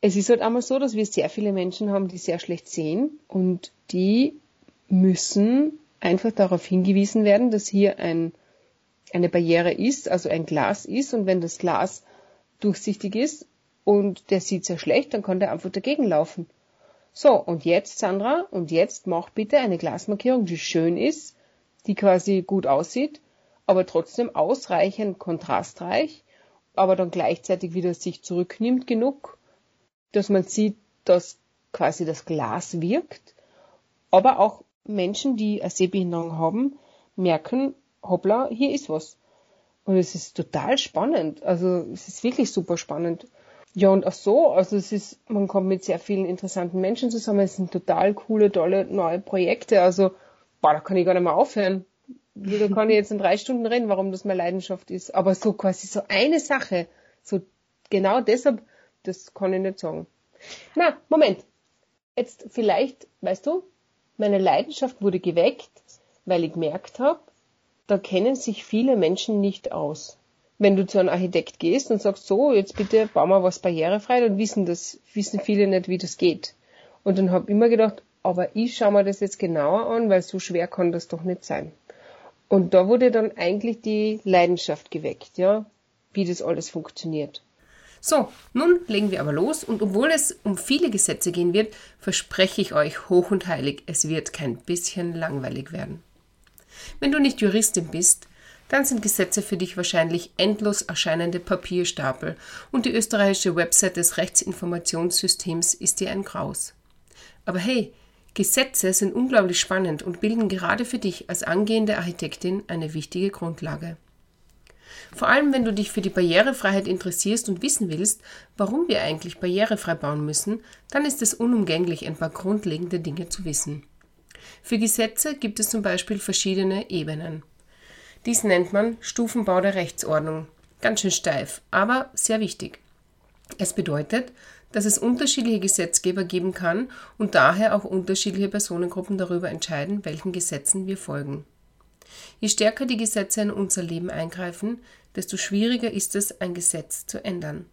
es ist halt einmal so, dass wir sehr viele Menschen haben, die sehr schlecht sehen und die müssen einfach darauf hingewiesen werden, dass hier ein, eine Barriere ist, also ein Glas ist und wenn das Glas durchsichtig ist und der sieht sehr schlecht, dann kann der einfach dagegen laufen. So, und jetzt, Sandra, und jetzt mach bitte eine Glasmarkierung, die schön ist, die quasi gut aussieht, aber trotzdem ausreichend kontrastreich, aber dann gleichzeitig wieder sich zurücknimmt genug, dass man sieht, dass quasi das Glas wirkt, aber auch Menschen, die eine Sehbehinderung haben, merken, hoppla, hier ist was. Und es ist total spannend. Also es ist wirklich super spannend. Ja, und auch so, also es ist, man kommt mit sehr vielen interessanten Menschen zusammen, es sind total coole, tolle neue Projekte, also, boah, da kann ich gar nicht mehr aufhören. Da kann ich jetzt in drei Stunden reden, warum das meine Leidenschaft ist. Aber so quasi so eine Sache, so genau deshalb, das kann ich nicht sagen. Na, Moment. Jetzt vielleicht, weißt du, meine Leidenschaft wurde geweckt, weil ich gemerkt habe, da kennen sich viele Menschen nicht aus. Wenn du zu einem Architekt gehst und sagst, so, jetzt bitte bauen wir was barrierefrei, dann wissen das, wissen viele nicht, wie das geht. Und dann habe ich immer gedacht, aber ich schaue mir das jetzt genauer an, weil so schwer kann das doch nicht sein. Und da wurde dann eigentlich die Leidenschaft geweckt, ja, wie das alles funktioniert. So, nun legen wir aber los und obwohl es um viele Gesetze gehen wird, verspreche ich euch hoch und heilig, es wird kein bisschen langweilig werden. Wenn du nicht Juristin bist, dann sind Gesetze für dich wahrscheinlich endlos erscheinende Papierstapel und die österreichische Website des Rechtsinformationssystems ist dir ein Graus. Aber hey, Gesetze sind unglaublich spannend und bilden gerade für dich als angehende Architektin eine wichtige Grundlage. Vor allem, wenn du dich für die Barrierefreiheit interessierst und wissen willst, warum wir eigentlich barrierefrei bauen müssen, dann ist es unumgänglich, ein paar grundlegende Dinge zu wissen. Für Gesetze gibt es zum Beispiel verschiedene Ebenen. Dies nennt man Stufenbau der Rechtsordnung. Ganz schön steif, aber sehr wichtig. Es bedeutet, dass es unterschiedliche Gesetzgeber geben kann und daher auch unterschiedliche Personengruppen darüber entscheiden, welchen Gesetzen wir folgen. Je stärker die Gesetze in unser Leben eingreifen, desto schwieriger ist es, ein Gesetz zu ändern.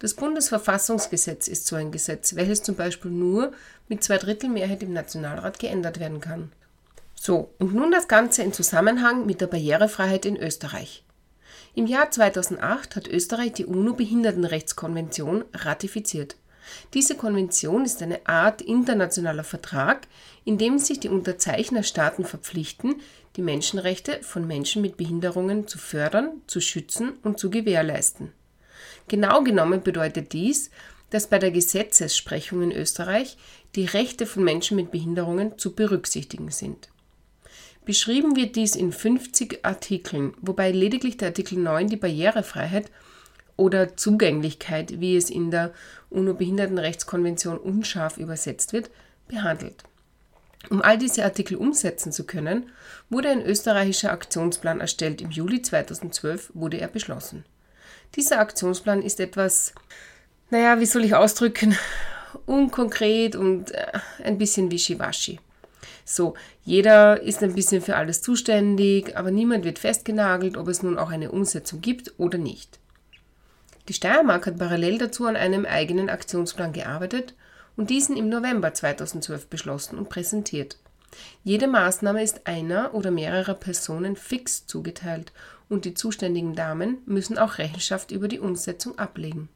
Das Bundesverfassungsgesetz ist so ein Gesetz, welches zum Beispiel nur mit Zweidrittelmehrheit im Nationalrat geändert werden kann. So, und nun das Ganze in Zusammenhang mit der Barrierefreiheit in Österreich. Im Jahr 2008 hat Österreich die UNO-Behindertenrechtskonvention ratifiziert. Diese Konvention ist eine Art internationaler Vertrag, in dem sich die Unterzeichnerstaaten verpflichten, die Menschenrechte von Menschen mit Behinderungen zu fördern, zu schützen und zu gewährleisten. Genau genommen bedeutet dies, dass bei der Gesetzessprechung in Österreich die Rechte von Menschen mit Behinderungen zu berücksichtigen sind. Beschrieben wird dies in 50 Artikeln, wobei lediglich der Artikel 9 die Barrierefreiheit oder Zugänglichkeit, wie es in der UNO-Behindertenrechtskonvention unscharf übersetzt wird, behandelt. Um all diese Artikel umsetzen zu können, wurde ein österreichischer Aktionsplan erstellt. Im Juli 2012 wurde er beschlossen. Dieser Aktionsplan ist etwas, naja, wie soll ich ausdrücken, unkonkret und äh, ein bisschen wischiwaschi. So, jeder ist ein bisschen für alles zuständig, aber niemand wird festgenagelt, ob es nun auch eine Umsetzung gibt oder nicht. Die Steiermark hat parallel dazu an einem eigenen Aktionsplan gearbeitet und diesen im November 2012 beschlossen und präsentiert. Jede Maßnahme ist einer oder mehrerer Personen fix zugeteilt und die zuständigen Damen müssen auch Rechenschaft über die Umsetzung ablegen.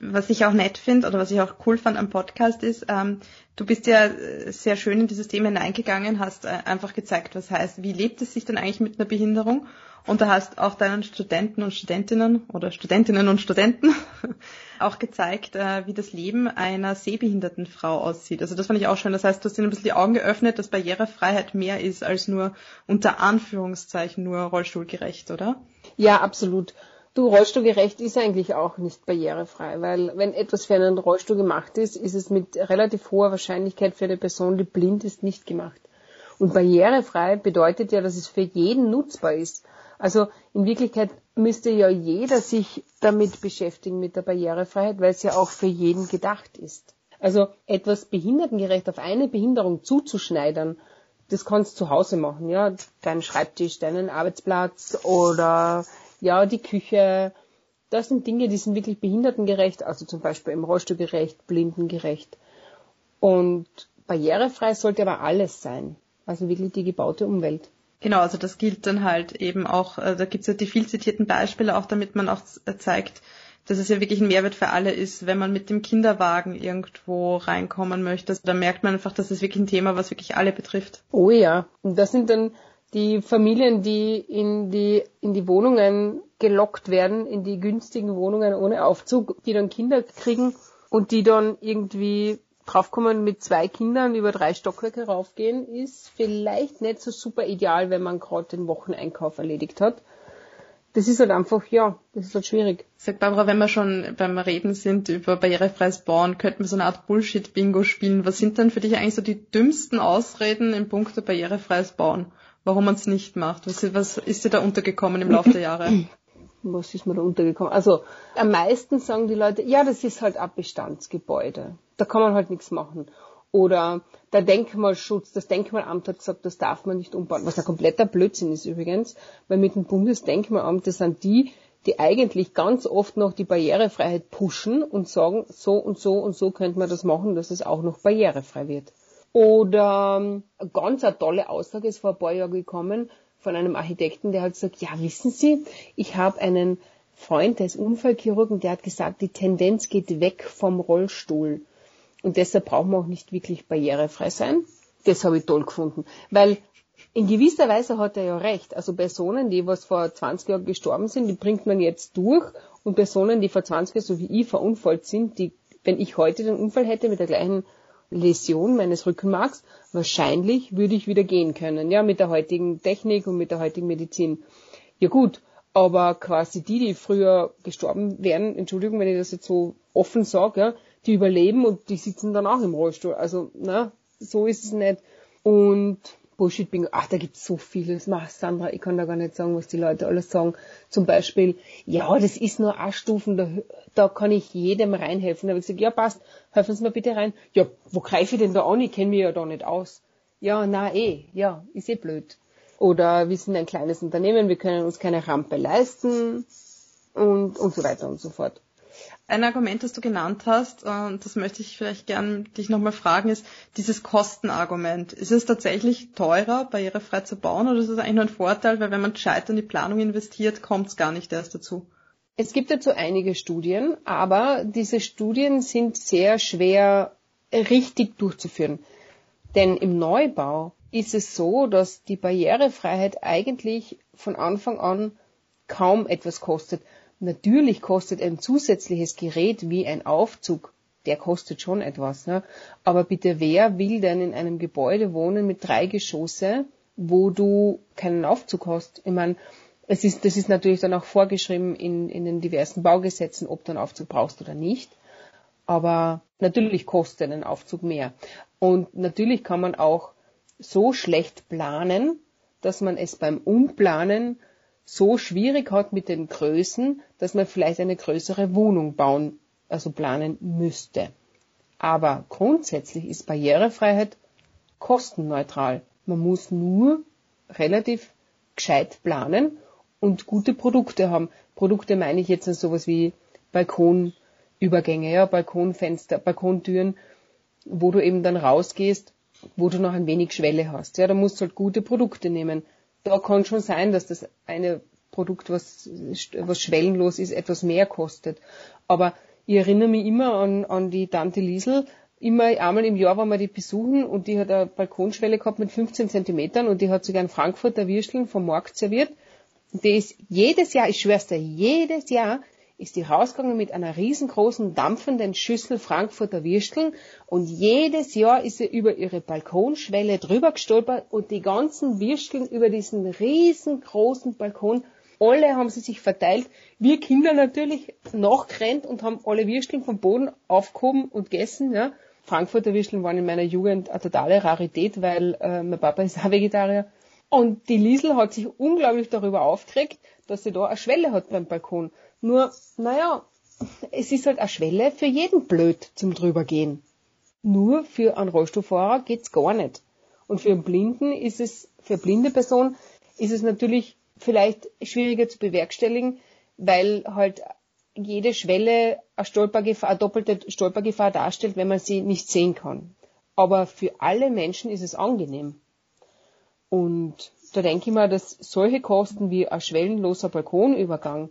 Was ich auch nett finde oder was ich auch cool fand am Podcast ist, ähm, du bist ja sehr schön in dieses Thema hineingegangen, hast äh, einfach gezeigt, was heißt, wie lebt es sich denn eigentlich mit einer Behinderung und da hast auch deinen Studenten und Studentinnen oder Studentinnen und Studenten auch gezeigt, äh, wie das Leben einer sehbehinderten Frau aussieht. Also das fand ich auch schön. Das heißt, du hast ihnen ein bisschen die Augen geöffnet, dass Barrierefreiheit mehr ist als nur unter Anführungszeichen nur rollstuhlgerecht, oder? Ja, absolut. Du, rollstuhlgerecht ist eigentlich auch nicht barrierefrei, weil wenn etwas für einen Rollstuhl gemacht ist, ist es mit relativ hoher Wahrscheinlichkeit für eine Person, die blind ist, nicht gemacht. Und barrierefrei bedeutet ja, dass es für jeden nutzbar ist. Also in Wirklichkeit müsste ja jeder sich damit beschäftigen mit der Barrierefreiheit, weil es ja auch für jeden gedacht ist. Also etwas behindertengerecht auf eine Behinderung zuzuschneidern, das kannst du zu Hause machen, ja, deinen Schreibtisch, deinen Arbeitsplatz oder ja, die Küche. Das sind Dinge, die sind wirklich behindertengerecht, also zum Beispiel im Rollstuhl gerecht, blindengerecht. Und barrierefrei sollte aber alles sein. Also wirklich die gebaute Umwelt. Genau, also das gilt dann halt eben auch, äh, da gibt es ja die viel zitierten Beispiele auch, damit man auch äh, zeigt, dass es ja wirklich ein Mehrwert für alle ist, wenn man mit dem Kinderwagen irgendwo reinkommen möchte. Da merkt man einfach, dass es wirklich ein Thema, was wirklich alle betrifft. Oh ja, und das sind dann die Familien, die in die, in die Wohnungen gelockt werden, in die günstigen Wohnungen ohne Aufzug, die dann Kinder kriegen und die dann irgendwie draufkommen, mit zwei Kindern über drei Stockwerke raufgehen, ist vielleicht nicht so super ideal, wenn man gerade den Wocheneinkauf erledigt hat. Das ist halt einfach, ja, das ist halt schwierig. Sag Barbara, wenn wir schon beim Reden sind über barrierefreies Bauen, könnten wir so eine Art Bullshit-Bingo spielen. Was sind denn für dich eigentlich so die dümmsten Ausreden im Punkt barrierefreies Bauen? Warum man es nicht macht? Was, was ist dir da untergekommen im Laufe der Jahre? was ist mir da untergekommen? Also am meisten sagen die Leute, ja, das ist halt ein Bestandsgebäude. Da kann man halt nichts machen. Oder der Denkmalschutz, das Denkmalamt hat gesagt, das darf man nicht umbauen. Was ein kompletter Blödsinn ist übrigens, weil mit dem Bundesdenkmalamt, das sind die, die eigentlich ganz oft noch die Barrierefreiheit pushen und sagen, so und so und so könnte man das machen, dass es auch noch barrierefrei wird. Oder ähm, ganz eine tolle Aussage ist vor ein paar Jahren gekommen von einem Architekten, der halt sagt, ja, wissen Sie, ich habe einen Freund, der ist Unfallchirurg und der hat gesagt, die Tendenz geht weg vom Rollstuhl. Und deshalb brauchen wir auch nicht wirklich barrierefrei sein. Das habe ich toll gefunden. Weil in gewisser Weise hat er ja recht. Also Personen, die was vor 20 Jahren gestorben sind, die bringt man jetzt durch. Und Personen, die vor 20 Jahren, so wie ich, verunfallt sind, die, wenn ich heute den Unfall hätte mit der gleichen Läsion meines Rückenmarks, wahrscheinlich würde ich wieder gehen können. Ja, mit der heutigen Technik und mit der heutigen Medizin. Ja gut, aber quasi die, die früher gestorben wären, Entschuldigung, wenn ich das jetzt so offen sage, ja, die überleben und die sitzen dann auch im Rollstuhl. Also, na, so ist es nicht. Und Bullshit Bingo, ach, da gibt's so vieles. Mach, Sandra, ich kann da gar nicht sagen, was die Leute alles sagen. Zum Beispiel, ja, das ist nur A-Stufen, da, da kann ich jedem reinhelfen. Da habe ich gesagt, ja, passt, helfen Sie mir bitte rein. Ja, wo greife ich denn da an? Ich kenne mich ja da nicht aus. Ja, na eh, ja, ist eh blöd. Oder wir sind ein kleines Unternehmen, wir können uns keine Rampe leisten und, und so weiter und so fort. Ein Argument, das du genannt hast, und das möchte ich vielleicht gern dich nochmal fragen, ist dieses Kostenargument. Ist es tatsächlich teurer, barrierefrei zu bauen, oder ist es eigentlich nur ein Vorteil, weil wenn man gescheit in die Planung investiert, kommt es gar nicht erst dazu? Es gibt dazu einige Studien, aber diese Studien sind sehr schwer richtig durchzuführen. Denn im Neubau ist es so, dass die Barrierefreiheit eigentlich von Anfang an kaum etwas kostet. Natürlich kostet ein zusätzliches Gerät wie ein Aufzug, der kostet schon etwas. Ne? Aber bitte, wer will denn in einem Gebäude wohnen mit drei Geschosse, wo du keinen Aufzug hast? Ich meine, es ist, das ist natürlich dann auch vorgeschrieben in, in den diversen Baugesetzen, ob du einen Aufzug brauchst oder nicht. Aber natürlich kostet ein Aufzug mehr. Und natürlich kann man auch so schlecht planen, dass man es beim Umplanen so schwierig hat mit den Größen, dass man vielleicht eine größere Wohnung bauen, also planen müsste. Aber grundsätzlich ist Barrierefreiheit kostenneutral. Man muss nur relativ gescheit planen und gute Produkte haben. Produkte meine ich jetzt sowas wie Balkonübergänge, ja, Balkonfenster, Balkontüren, wo du eben dann rausgehst, wo du noch ein wenig Schwelle hast. Ja, da musst du halt gute Produkte nehmen da kann schon sein, dass das eine Produkt, was, was schwellenlos ist, etwas mehr kostet. Aber ich erinnere mich immer an, an die Tante Liesel. Immer einmal im Jahr waren wir die besuchen und die hat eine Balkonschwelle gehabt mit 15 Zentimetern und die hat sogar in Frankfurter Würsteln vom Markt serviert. Und die ist jedes Jahr, ich schwör's dir, jedes Jahr ist die rausgegangen mit einer riesengroßen dampfenden Schüssel Frankfurter Würsteln und jedes Jahr ist sie über ihre Balkonschwelle drüber gestolpert und die ganzen Würsteln über diesen riesengroßen Balkon, alle haben sie sich verteilt. Wir Kinder natürlich nachgerannt und haben alle Würsteln vom Boden aufgehoben und gegessen. Ja. Frankfurter Würsteln waren in meiner Jugend eine totale Rarität, weil äh, mein Papa ist auch Vegetarier. Und die Liesel hat sich unglaublich darüber aufgeregt, dass sie da eine Schwelle hat beim Balkon. Nur, naja, es ist halt eine Schwelle für jeden blöd zum drübergehen. Nur für einen Rollstuhlfahrer geht's gar nicht. Und für einen Blinden ist es, für eine blinde Person ist es natürlich vielleicht schwieriger zu bewerkstelligen, weil halt jede Schwelle eine, Stolpergefahr, eine doppelte Stolpergefahr darstellt, wenn man sie nicht sehen kann. Aber für alle Menschen ist es angenehm. Und da denke ich mal, dass solche Kosten wie ein schwellenloser Balkonübergang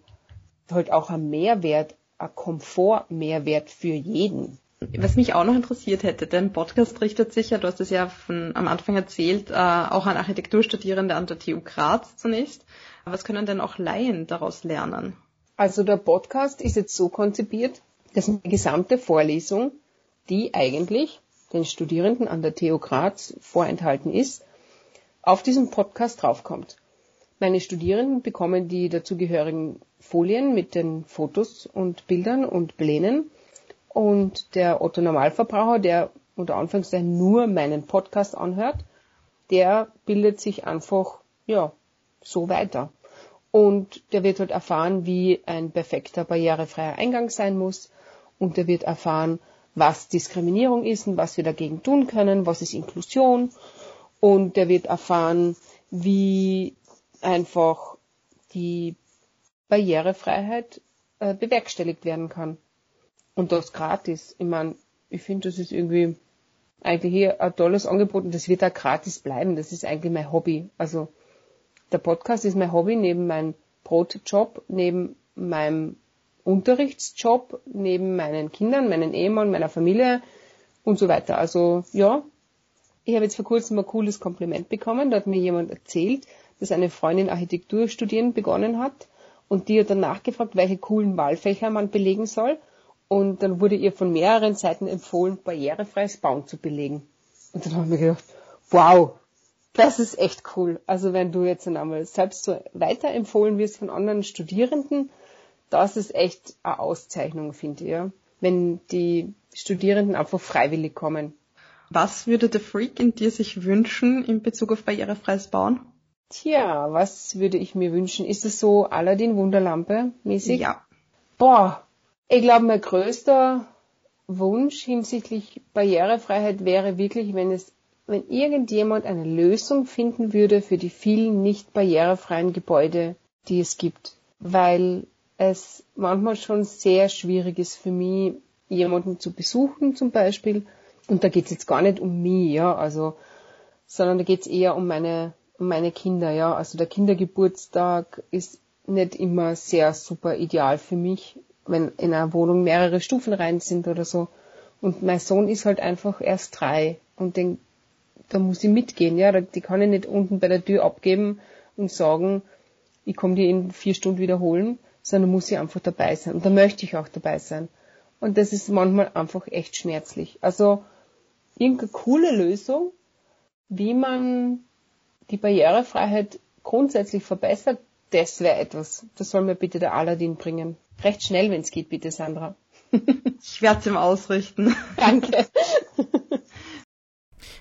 halt auch ein Mehrwert, ein Komfortmehrwert für jeden. Was mich auch noch interessiert hätte, dein Podcast richtet sich ja, du hast es ja von, am Anfang erzählt, äh, auch an Architekturstudierende an der TU Graz zunächst. Was können denn auch Laien daraus lernen? Also der Podcast ist jetzt so konzipiert, dass eine gesamte Vorlesung, die eigentlich den Studierenden an der TU Graz vorenthalten ist, auf diesen Podcast draufkommt. Meine Studierenden bekommen die dazugehörigen Folien mit den Fotos und Bildern und Plänen. Und der Otto Normalverbraucher, der unter Anführungszeichen nur meinen Podcast anhört, der bildet sich einfach, ja, so weiter. Und der wird halt erfahren, wie ein perfekter barrierefreier Eingang sein muss. Und der wird erfahren, was Diskriminierung ist und was wir dagegen tun können, was ist Inklusion. Und der wird erfahren, wie einfach die Barrierefreiheit äh, bewerkstelligt werden kann. Und das gratis. Ich meine, ich finde, das ist irgendwie eigentlich hier ein tolles Angebot und das wird auch gratis bleiben. Das ist eigentlich mein Hobby. Also der Podcast ist mein Hobby neben meinem Brotjob, neben meinem Unterrichtsjob, neben meinen Kindern, meinen Ehemann, meiner Familie und so weiter. Also ja, ich habe jetzt vor kurzem ein cooles Kompliment bekommen. Da hat mir jemand erzählt, dass eine Freundin Architektur studieren begonnen hat und die hat dann nachgefragt, welche coolen Wahlfächer man belegen soll. Und dann wurde ihr von mehreren Seiten empfohlen, barrierefreies Bauen zu belegen. Und dann haben wir gedacht, wow, das ist echt cool. Also wenn du jetzt einmal selbst so weiterempfohlen wirst von anderen Studierenden, das ist echt eine Auszeichnung, finde ich. Ja? Wenn die Studierenden einfach freiwillig kommen. Was würde der Freak in dir sich wünschen in Bezug auf barrierefreies Bauen? Tja, was würde ich mir wünschen? Ist es so Aladdin Wunderlampe mäßig? Ja. Boah, ich glaube, mein größter Wunsch hinsichtlich Barrierefreiheit wäre wirklich, wenn es, wenn irgendjemand eine Lösung finden würde für die vielen nicht barrierefreien Gebäude, die es gibt. Weil es manchmal schon sehr schwierig ist für mich, jemanden zu besuchen zum Beispiel. Und da geht es jetzt gar nicht um mich, ja, also, sondern da geht es eher um meine, um meine Kinder, ja. Also der Kindergeburtstag ist nicht immer sehr super ideal für mich, wenn in einer Wohnung mehrere Stufen rein sind oder so. Und mein Sohn ist halt einfach erst drei und den, da muss ich mitgehen, ja. Die kann ich nicht unten bei der Tür abgeben und sagen, ich komme die in vier Stunden wiederholen, sondern muss ich einfach dabei sein. Und da möchte ich auch dabei sein. Und das ist manchmal einfach echt schmerzlich. Also irgendeine coole Lösung, wie man die Barrierefreiheit grundsätzlich verbessert, das wäre etwas. Das soll mir bitte der Aladdin bringen. Recht schnell, wenn es geht, bitte, Sandra. ich werde es ihm ausrichten. Danke.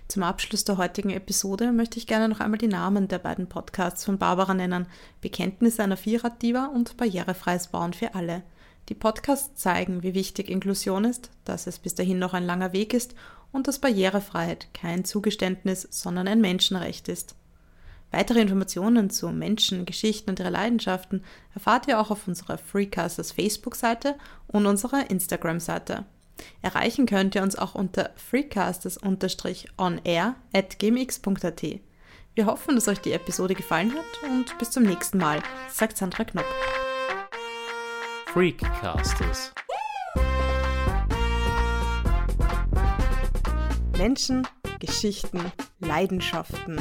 Zum Abschluss der heutigen Episode möchte ich gerne noch einmal die Namen der beiden Podcasts von Barbara nennen. Bekenntnisse einer Vierraddiva und Barrierefreies Bauen für alle. Die Podcasts zeigen, wie wichtig Inklusion ist, dass es bis dahin noch ein langer Weg ist und dass Barrierefreiheit kein Zugeständnis, sondern ein Menschenrecht ist. Weitere Informationen zu Menschen, Geschichten und ihre Leidenschaften erfahrt ihr auch auf unserer Freecasters Facebook-Seite und unserer Instagram-Seite. Erreichen könnt ihr uns auch unter freecasters-onair at gmx.at. Wir hoffen, dass euch die Episode gefallen hat und bis zum nächsten Mal, sagt Sandra Knopp. Freakcasters. Menschen, Geschichten, Leidenschaften